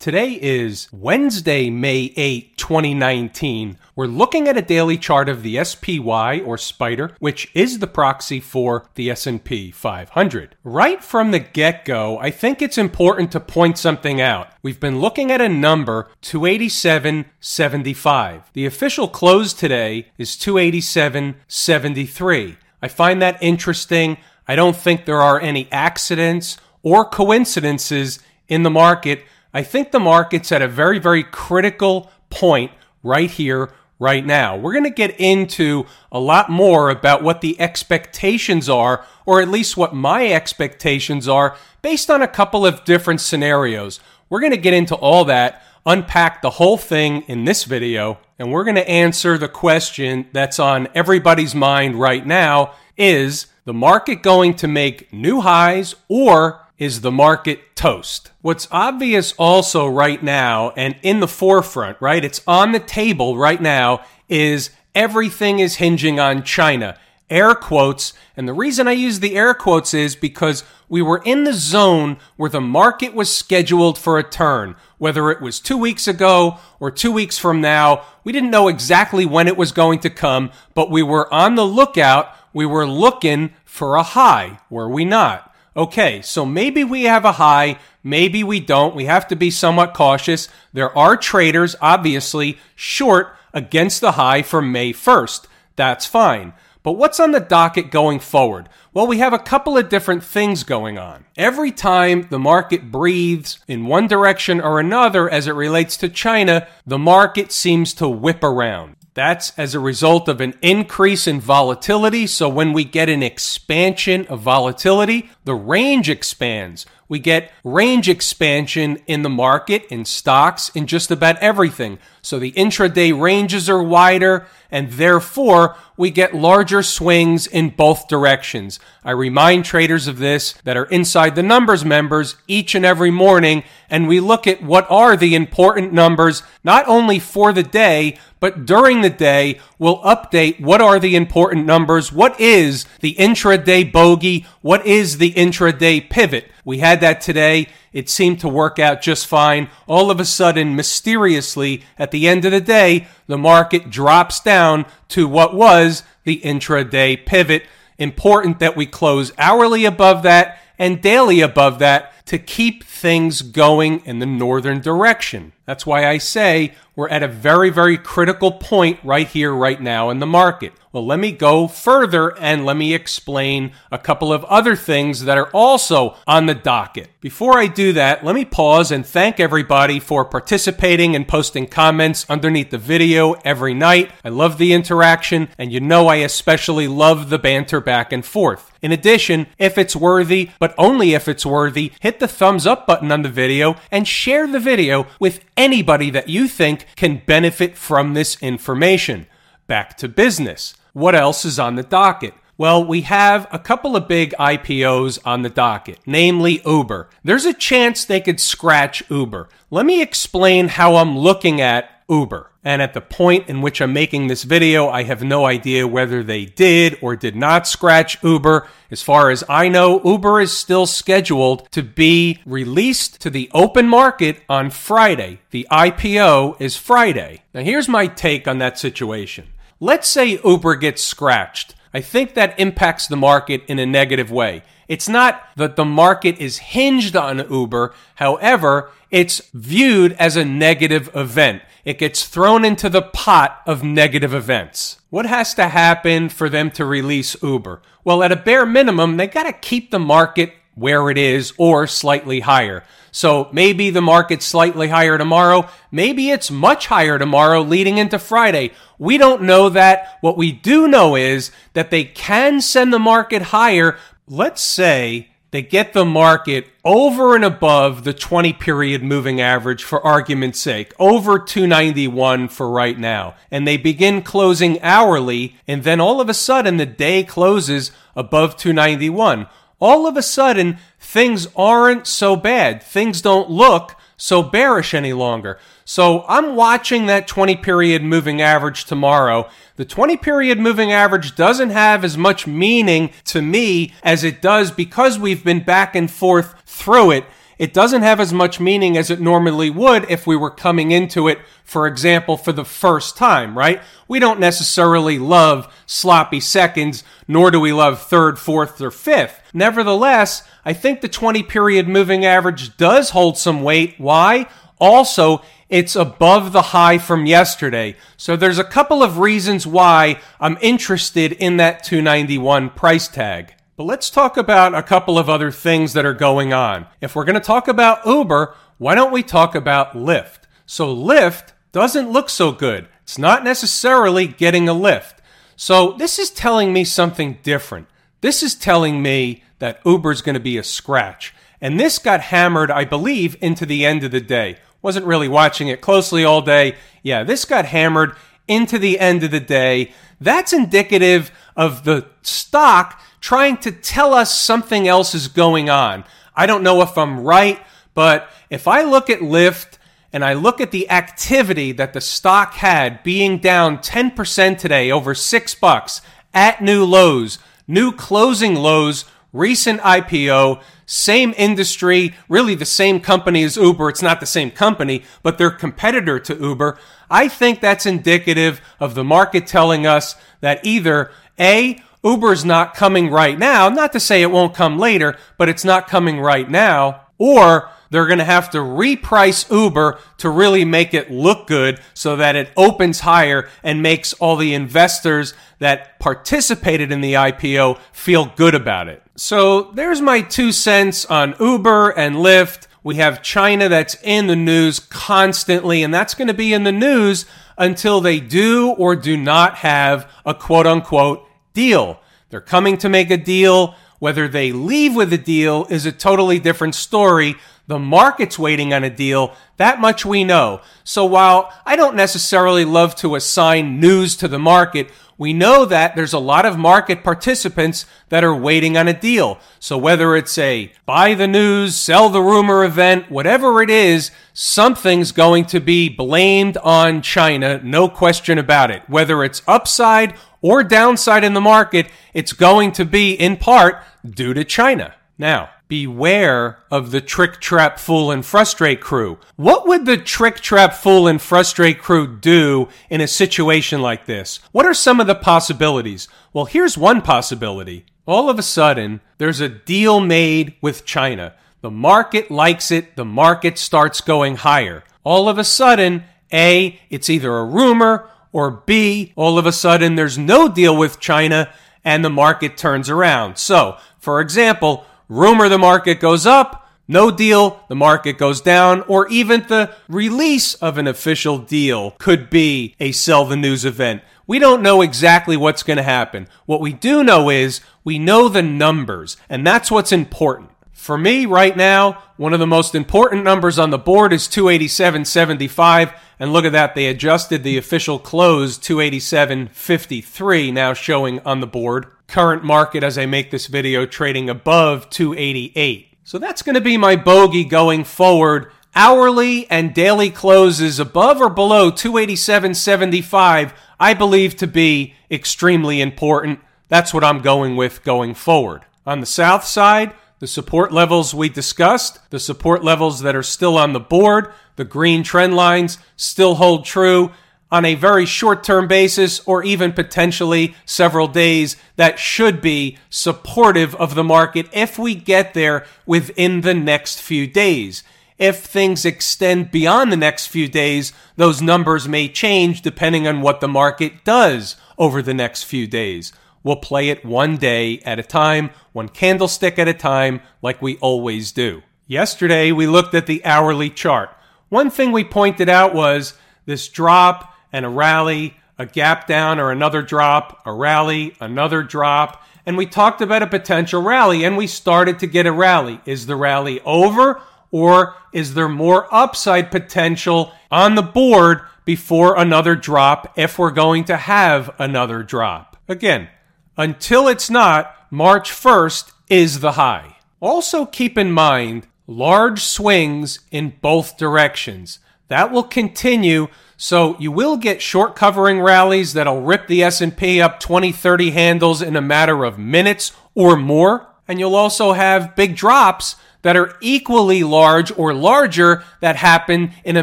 Today is Wednesday, May 8, 2019. We're looking at a daily chart of the SPY or Spider, which is the proxy for the S&P 500. Right from the get-go, I think it's important to point something out. We've been looking at a number 287.75. The official close today is 287.73. I find that interesting. I don't think there are any accidents or coincidences in the market I think the market's at a very, very critical point right here, right now. We're going to get into a lot more about what the expectations are, or at least what my expectations are, based on a couple of different scenarios. We're going to get into all that, unpack the whole thing in this video, and we're going to answer the question that's on everybody's mind right now is the market going to make new highs or is the market toast. What's obvious also right now and in the forefront, right? It's on the table right now is everything is hinging on China. Air quotes. And the reason I use the air quotes is because we were in the zone where the market was scheduled for a turn. Whether it was two weeks ago or two weeks from now, we didn't know exactly when it was going to come, but we were on the lookout. We were looking for a high, were we not? Okay, so maybe we have a high, maybe we don't. We have to be somewhat cautious. There are traders, obviously, short against the high for May 1st. That's fine. But what's on the docket going forward? Well, we have a couple of different things going on. Every time the market breathes in one direction or another as it relates to China, the market seems to whip around. That's as a result of an increase in volatility. So when we get an expansion of volatility, the range expands. We get range expansion in the market, in stocks, in just about everything. So the intraday ranges are wider and therefore we get larger swings in both directions. I remind traders of this that are inside the numbers members each and every morning and we look at what are the important numbers not only for the day, but during the day, we'll update what are the important numbers, what is the intraday bogey, what is the intraday pivot. We had that today. It seemed to work out just fine. All of a sudden, mysteriously, at the end of the day, the market drops down to what was the intraday pivot. Important that we close hourly above that and daily above that to keep things going in the northern direction. That's why I say we're at a very, very critical point right here, right now in the market. Well, let me go further and let me explain a couple of other things that are also on the docket. Before I do that, let me pause and thank everybody for participating and posting comments underneath the video every night. I love the interaction, and you know I especially love the banter back and forth. In addition, if it's worthy, but only if it's worthy, hit the thumbs up button on the video and share the video with anybody that you think can benefit from this information. Back to business. What else is on the docket? Well, we have a couple of big IPOs on the docket, namely Uber. There's a chance they could scratch Uber. Let me explain how I'm looking at Uber. And at the point in which I'm making this video, I have no idea whether they did or did not scratch Uber. As far as I know, Uber is still scheduled to be released to the open market on Friday. The IPO is Friday. Now, here's my take on that situation. Let's say Uber gets scratched. I think that impacts the market in a negative way. It's not that the market is hinged on Uber. However, it's viewed as a negative event. It gets thrown into the pot of negative events. What has to happen for them to release Uber? Well, at a bare minimum, they got to keep the market where it is or slightly higher. So maybe the market's slightly higher tomorrow. Maybe it's much higher tomorrow leading into Friday. We don't know that. What we do know is that they can send the market higher. Let's say they get the market over and above the 20 period moving average for argument's sake, over 291 for right now. And they begin closing hourly, and then all of a sudden the day closes above 291 all of a sudden things aren't so bad. Things don't look so bearish any longer. So I'm watching that 20 period moving average tomorrow. The 20 period moving average doesn't have as much meaning to me as it does because we've been back and forth through it it doesn't have as much meaning as it normally would if we were coming into it, for example, for the first time, right? We don't necessarily love sloppy seconds, nor do we love third, fourth, or fifth. Nevertheless, I think the 20 period moving average does hold some weight. Why? Also, it's above the high from yesterday. So there's a couple of reasons why I'm interested in that 291 price tag. But let's talk about a couple of other things that are going on. If we're going to talk about Uber, why don't we talk about Lyft? So Lyft doesn't look so good. It's not necessarily getting a lift. So this is telling me something different. This is telling me that Uber's going to be a scratch. And this got hammered, I believe, into the end of the day. Wasn't really watching it closely all day. Yeah, this got hammered into the end of the day. That's indicative of the stock trying to tell us something else is going on. I don't know if I'm right, but if I look at Lyft and I look at the activity that the stock had being down 10% today over 6 bucks at new lows, new closing lows, recent IPO, same industry, really the same company as Uber. It's not the same company, but they're competitor to Uber. I think that's indicative of the market telling us that either A, Uber's not coming right now. Not to say it won't come later, but it's not coming right now. Or they're going to have to reprice Uber to really make it look good so that it opens higher and makes all the investors that participated in the IPO feel good about it. So there's my two cents on Uber and Lyft. We have China that's in the news constantly, and that's going to be in the news until they do or do not have a quote unquote deal. They're coming to make a deal. Whether they leave with a deal is a totally different story. The market's waiting on a deal. That much we know. So while I don't necessarily love to assign news to the market, we know that there's a lot of market participants that are waiting on a deal. So whether it's a buy the news, sell the rumor event, whatever it is, something's going to be blamed on China. No question about it. Whether it's upside or downside in the market, it's going to be in part due to China. Now, beware of the trick, trap, fool, and frustrate crew. What would the trick, trap, fool, and frustrate crew do in a situation like this? What are some of the possibilities? Well, here's one possibility. All of a sudden, there's a deal made with China. The market likes it. The market starts going higher. All of a sudden, A, it's either a rumor or B, all of a sudden there's no deal with China and the market turns around. So, for example, rumor the market goes up, no deal, the market goes down, or even the release of an official deal could be a sell the news event. We don't know exactly what's going to happen. What we do know is we know the numbers, and that's what's important. For me, right now, one of the most important numbers on the board is 287.75. And look at that, they adjusted the official close 287.53 now showing on the board. Current market as I make this video trading above 288. So that's going to be my bogey going forward. Hourly and daily closes above or below 287.75, I believe to be extremely important. That's what I'm going with going forward. On the south side, the support levels we discussed, the support levels that are still on the board, the green trend lines still hold true on a very short term basis or even potentially several days that should be supportive of the market if we get there within the next few days. If things extend beyond the next few days, those numbers may change depending on what the market does over the next few days. We'll play it one day at a time, one candlestick at a time, like we always do. Yesterday, we looked at the hourly chart. One thing we pointed out was this drop and a rally, a gap down or another drop, a rally, another drop. And we talked about a potential rally and we started to get a rally. Is the rally over or is there more upside potential on the board before another drop if we're going to have another drop? Again, until it's not, March 1st is the high. Also keep in mind large swings in both directions. That will continue, so you will get short covering rallies that'll rip the S&P up 20, 30 handles in a matter of minutes or more, and you'll also have big drops that are equally large or larger that happen in a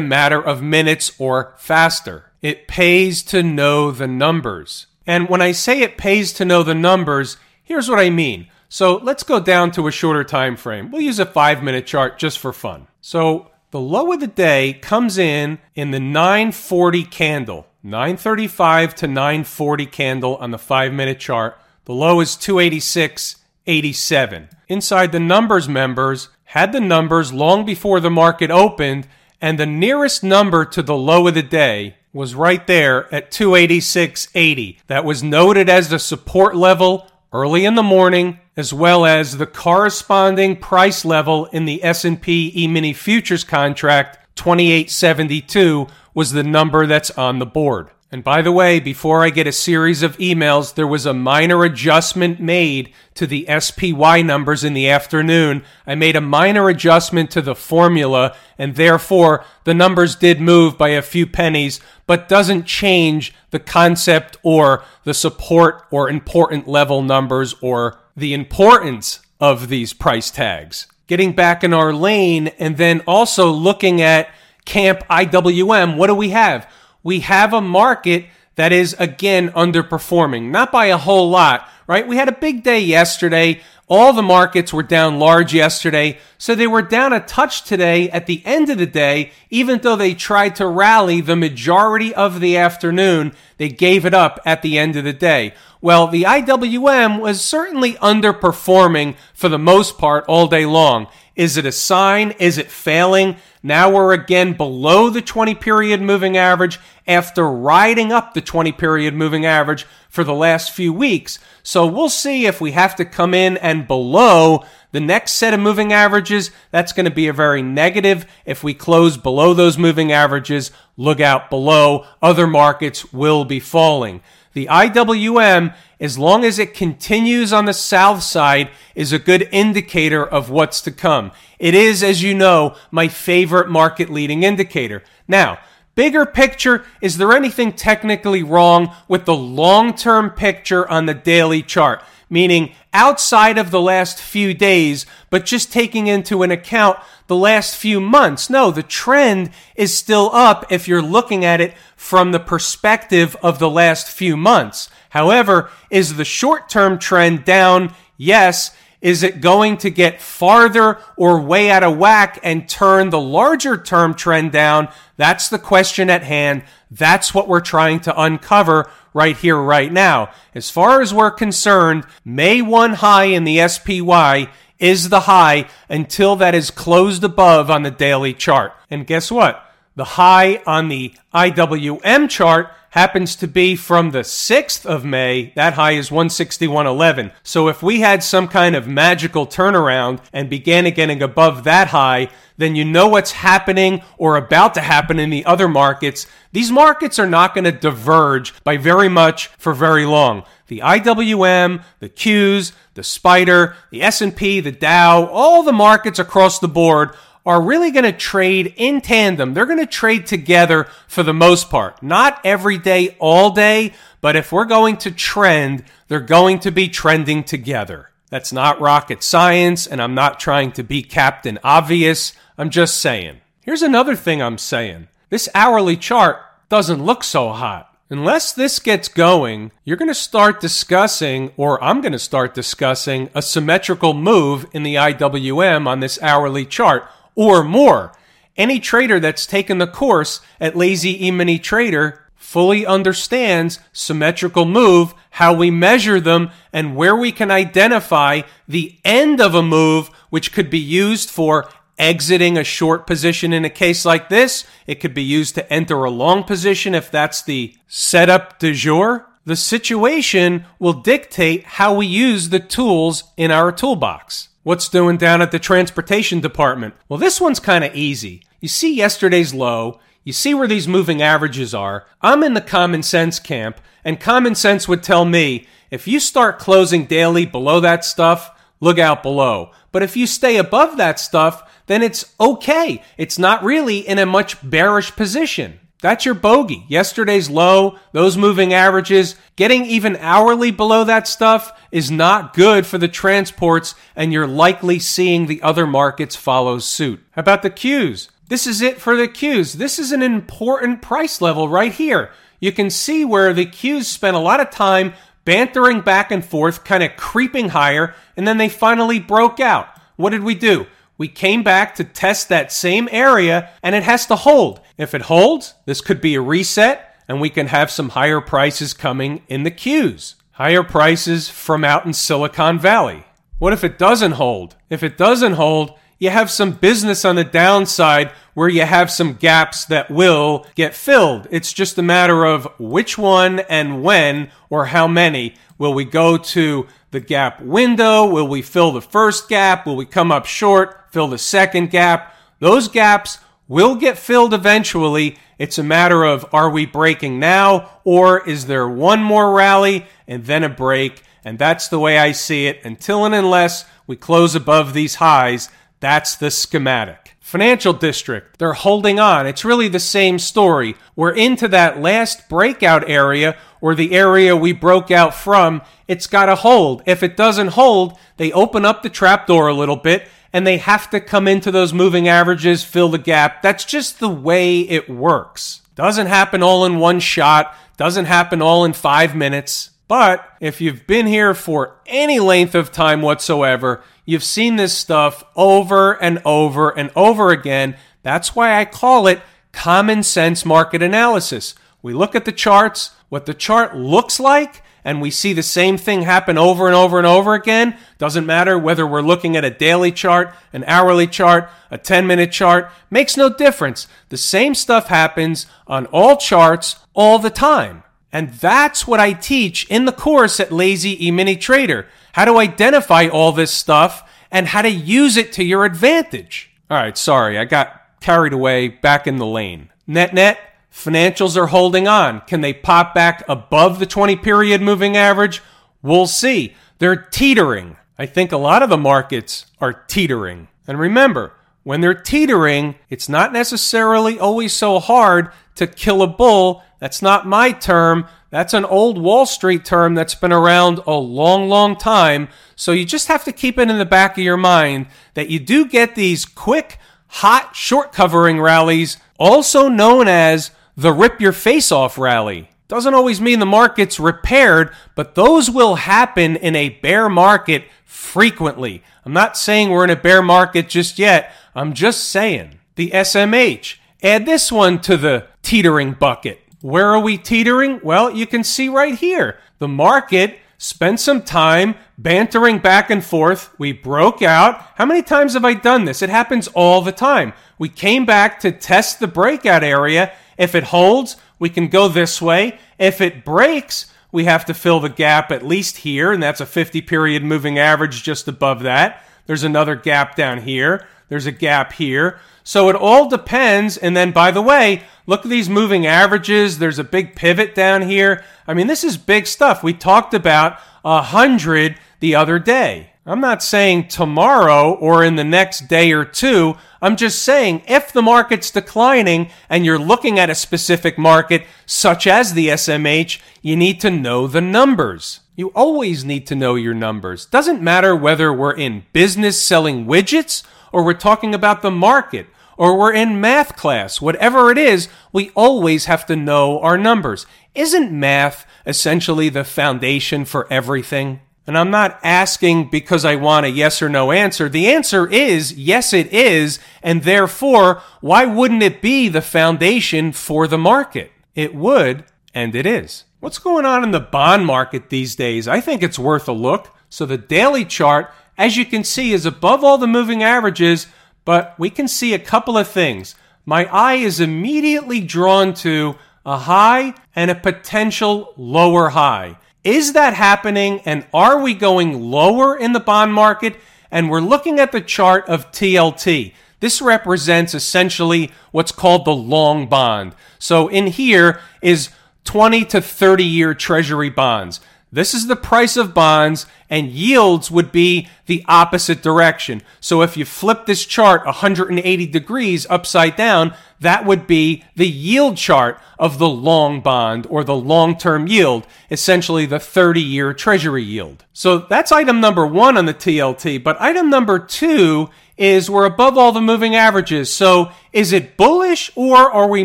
matter of minutes or faster. It pays to know the numbers. And when I say it pays to know the numbers, here's what I mean. So let's go down to a shorter time frame. We'll use a five minute chart just for fun. So the low of the day comes in in the 940 candle, 935 to 940 candle on the five minute chart. The low is 286.87. Inside the numbers members had the numbers long before the market opened, and the nearest number to the low of the day was right there at 286.80. That was noted as the support level early in the morning as well as the corresponding price level in the S&P E-mini futures contract 2872 was the number that's on the board. And by the way, before I get a series of emails, there was a minor adjustment made to the SPY numbers in the afternoon. I made a minor adjustment to the formula, and therefore the numbers did move by a few pennies, but doesn't change the concept or the support or important level numbers or the importance of these price tags. Getting back in our lane and then also looking at Camp IWM, what do we have? We have a market that is again underperforming, not by a whole lot, right? We had a big day yesterday. All the markets were down large yesterday, so they were down a touch today at the end of the day, even though they tried to rally the majority of the afternoon, they gave it up at the end of the day. Well, the IWM was certainly underperforming for the most part all day long. Is it a sign? Is it failing? Now we're again below the 20 period moving average after riding up the 20 period moving average for the last few weeks. So we'll see if we have to come in and below the next set of moving averages. That's going to be a very negative. If we close below those moving averages, look out below. Other markets will be falling. The IWM, as long as it continues on the south side, is a good indicator of what's to come. It is, as you know, my favorite market leading indicator. Now, bigger picture, is there anything technically wrong with the long term picture on the daily chart? Meaning outside of the last few days, but just taking into an account the last few months. No, the trend is still up if you're looking at it from the perspective of the last few months. However, is the short term trend down? Yes. Is it going to get farther or way out of whack and turn the larger term trend down? That's the question at hand. That's what we're trying to uncover right here, right now. As far as we're concerned, May 1 high in the SPY is the high until that is closed above on the daily chart. And guess what? The high on the IWM chart happens to be from the 6th of May. That high is 161.11. So if we had some kind of magical turnaround and began getting above that high, then you know what's happening or about to happen in the other markets. These markets are not going to diverge by very much for very long. The IWM, the Qs, the Spider, the S&P, the Dow, all the markets across the board are really going to trade in tandem. They're going to trade together for the most part. Not every day, all day, but if we're going to trend, they're going to be trending together. That's not rocket science, and I'm not trying to be Captain Obvious. I'm just saying. Here's another thing I'm saying. This hourly chart doesn't look so hot. Unless this gets going, you're going to start discussing, or I'm going to start discussing, a symmetrical move in the IWM on this hourly chart or more. Any trader that's taken the course at Lazy E-mini Trader fully understands symmetrical move, how we measure them, and where we can identify the end of a move, which could be used for exiting a short position in a case like this. It could be used to enter a long position if that's the setup du jour. The situation will dictate how we use the tools in our toolbox. What's doing down at the transportation department? Well, this one's kind of easy. You see yesterday's low, you see where these moving averages are. I'm in the common sense camp, and common sense would tell me if you start closing daily below that stuff, look out below. But if you stay above that stuff, then it's okay. It's not really in a much bearish position. That's your bogey. Yesterday's low, those moving averages, getting even hourly below that stuff is not good for the transports, and you're likely seeing the other markets follow suit. How about the Qs? This is it for the Qs. This is an important price level right here. You can see where the Qs spent a lot of time bantering back and forth, kind of creeping higher, and then they finally broke out. What did we do? We came back to test that same area and it has to hold. If it holds, this could be a reset and we can have some higher prices coming in the Qs. Higher prices from out in Silicon Valley. What if it doesn't hold? If it doesn't hold, you have some business on the downside where you have some gaps that will get filled. It's just a matter of which one and when or how many will we go to the gap window? Will we fill the first gap? Will we come up short, fill the second gap? Those gaps will get filled eventually. It's a matter of are we breaking now or is there one more rally and then a break? And that's the way I see it until and unless we close above these highs. That's the schematic. Financial district, they're holding on. It's really the same story. We're into that last breakout area or the area we broke out from. It's got to hold. If it doesn't hold, they open up the trapdoor a little bit and they have to come into those moving averages, fill the gap. That's just the way it works. Doesn't happen all in one shot, doesn't happen all in five minutes. But if you've been here for any length of time whatsoever, You've seen this stuff over and over and over again. That's why I call it common sense market analysis. We look at the charts, what the chart looks like, and we see the same thing happen over and over and over again. Doesn't matter whether we're looking at a daily chart, an hourly chart, a 10 minute chart, makes no difference. The same stuff happens on all charts all the time. And that's what I teach in the course at Lazy E-mini Trader. How to identify all this stuff and how to use it to your advantage. All right, sorry, I got carried away back in the lane. Net net, financials are holding on. Can they pop back above the 20 period moving average? We'll see. They're teetering. I think a lot of the markets are teetering. And remember, when they're teetering, it's not necessarily always so hard to kill a bull. That's not my term. That's an old Wall Street term that's been around a long, long time. So you just have to keep it in the back of your mind that you do get these quick, hot, short covering rallies, also known as the rip your face off rally. Doesn't always mean the market's repaired, but those will happen in a bear market frequently. I'm not saying we're in a bear market just yet. I'm just saying the SMH. Add this one to the teetering bucket. Where are we teetering? Well, you can see right here. The market spent some time bantering back and forth. We broke out. How many times have I done this? It happens all the time. We came back to test the breakout area. If it holds, we can go this way. If it breaks, we have to fill the gap at least here, and that's a 50 period moving average just above that. There's another gap down here. There's a gap here. So it all depends. And then, by the way, look at these moving averages. There's a big pivot down here. I mean, this is big stuff. We talked about a hundred the other day. I'm not saying tomorrow or in the next day or two. I'm just saying if the market's declining and you're looking at a specific market, such as the SMH, you need to know the numbers. You always need to know your numbers. Doesn't matter whether we're in business selling widgets or we're talking about the market or we're in math class, whatever it is, we always have to know our numbers. Isn't math essentially the foundation for everything? And I'm not asking because I want a yes or no answer. The answer is yes, it is. And therefore, why wouldn't it be the foundation for the market? It would, and it is. What's going on in the bond market these days? I think it's worth a look. So the daily chart, as you can see, is above all the moving averages but we can see a couple of things. My eye is immediately drawn to a high and a potential lower high. Is that happening? And are we going lower in the bond market? And we're looking at the chart of TLT. This represents essentially what's called the long bond. So in here is 20 to 30 year treasury bonds. This is the price of bonds, and yields would be the opposite direction. So if you flip this chart 180 degrees upside down, that would be the yield chart of the long bond or the long-term yield, essentially the 30-year treasury yield. So that's item number one on the TLT. But item number two is we're above all the moving averages. So is it bullish or are we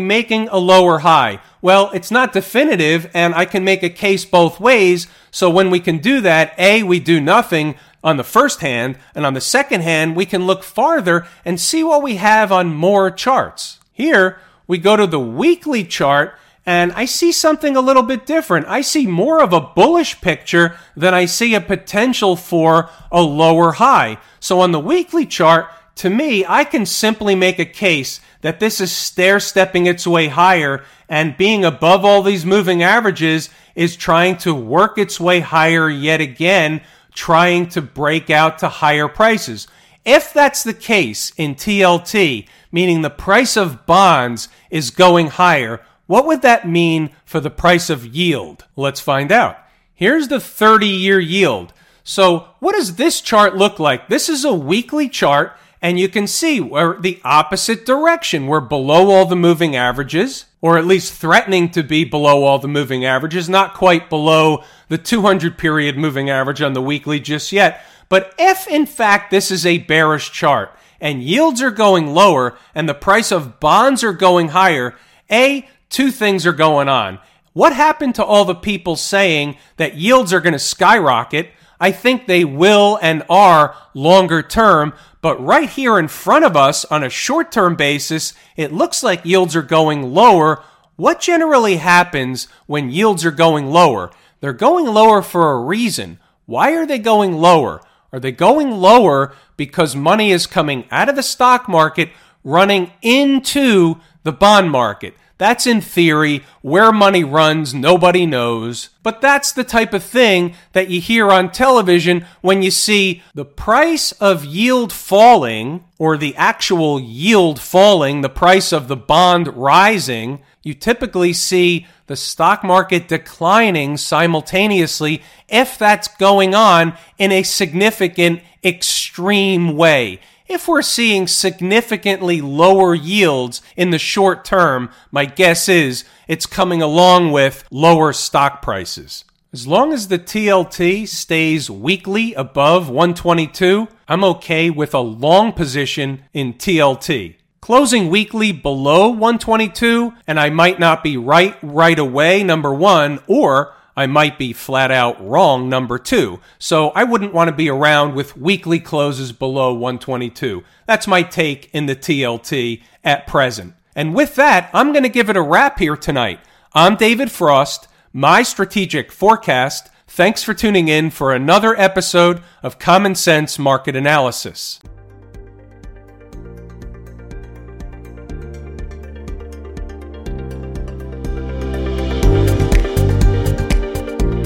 making a lower high? Well, it's not definitive and I can make a case both ways. So when we can do that, A, we do nothing on the first hand, and on the second hand, we can look farther and see what we have on more charts. Here, we go to the weekly chart and I see something a little bit different. I see more of a bullish picture than I see a potential for a lower high. So on the weekly chart, to me, I can simply make a case that this is stair stepping its way higher and being above all these moving averages is trying to work its way higher yet again, trying to break out to higher prices. If that's the case in TLT, meaning the price of bonds is going higher, what would that mean for the price of yield? Let's find out. Here's the 30 year yield. So what does this chart look like? This is a weekly chart and you can see we're the opposite direction. We're below all the moving averages, or at least threatening to be below all the moving averages, not quite below the 200 period moving average on the weekly just yet. But if in fact this is a bearish chart and yields are going lower and the price of bonds are going higher, A, two things are going on. What happened to all the people saying that yields are going to skyrocket? I think they will and are longer term, but right here in front of us on a short term basis, it looks like yields are going lower. What generally happens when yields are going lower? They're going lower for a reason. Why are they going lower? Are they going lower because money is coming out of the stock market, running into the bond market? That's in theory. Where money runs, nobody knows. But that's the type of thing that you hear on television when you see the price of yield falling or the actual yield falling, the price of the bond rising. You typically see the stock market declining simultaneously if that's going on in a significant, extreme way. If we're seeing significantly lower yields in the short term, my guess is it's coming along with lower stock prices. As long as the TLT stays weekly above 122, I'm okay with a long position in TLT. Closing weekly below 122, and I might not be right right away, number one, or I might be flat out wrong, number two. So I wouldn't want to be around with weekly closes below 122. That's my take in the TLT at present. And with that, I'm going to give it a wrap here tonight. I'm David Frost, my strategic forecast. Thanks for tuning in for another episode of Common Sense Market Analysis.